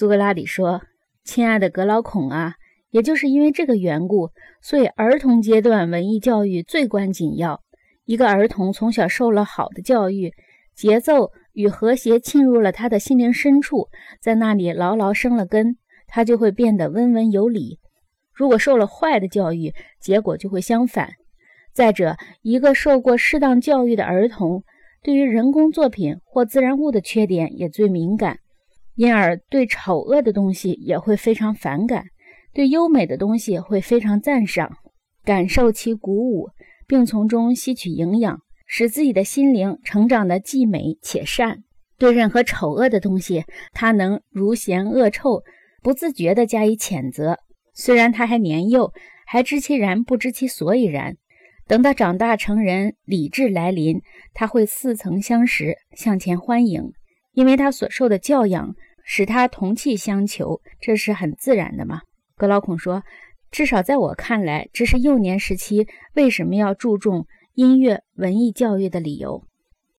苏格拉底说：“亲爱的格劳孔啊，也就是因为这个缘故，所以儿童阶段文艺教育最关紧要。一个儿童从小受了好的教育，节奏与和谐沁入了他的心灵深处，在那里牢牢生了根，他就会变得温文有礼。如果受了坏的教育，结果就会相反。再者，一个受过适当教育的儿童，对于人工作品或自然物的缺点也最敏感。”因而对丑恶的东西也会非常反感，对优美的东西会非常赞赏，感受其鼓舞，并从中吸取营养，使自己的心灵成长的既美且善。对任何丑恶的东西，他能如嫌恶臭，不自觉地加以谴责。虽然他还年幼，还知其然不知其所以然。等到长大成人，理智来临，他会似曾相识，向前欢迎，因为他所受的教养。使他同气相求，这是很自然的嘛？格劳孔说：“至少在我看来，这是幼年时期为什么要注重音乐文艺教育的理由。”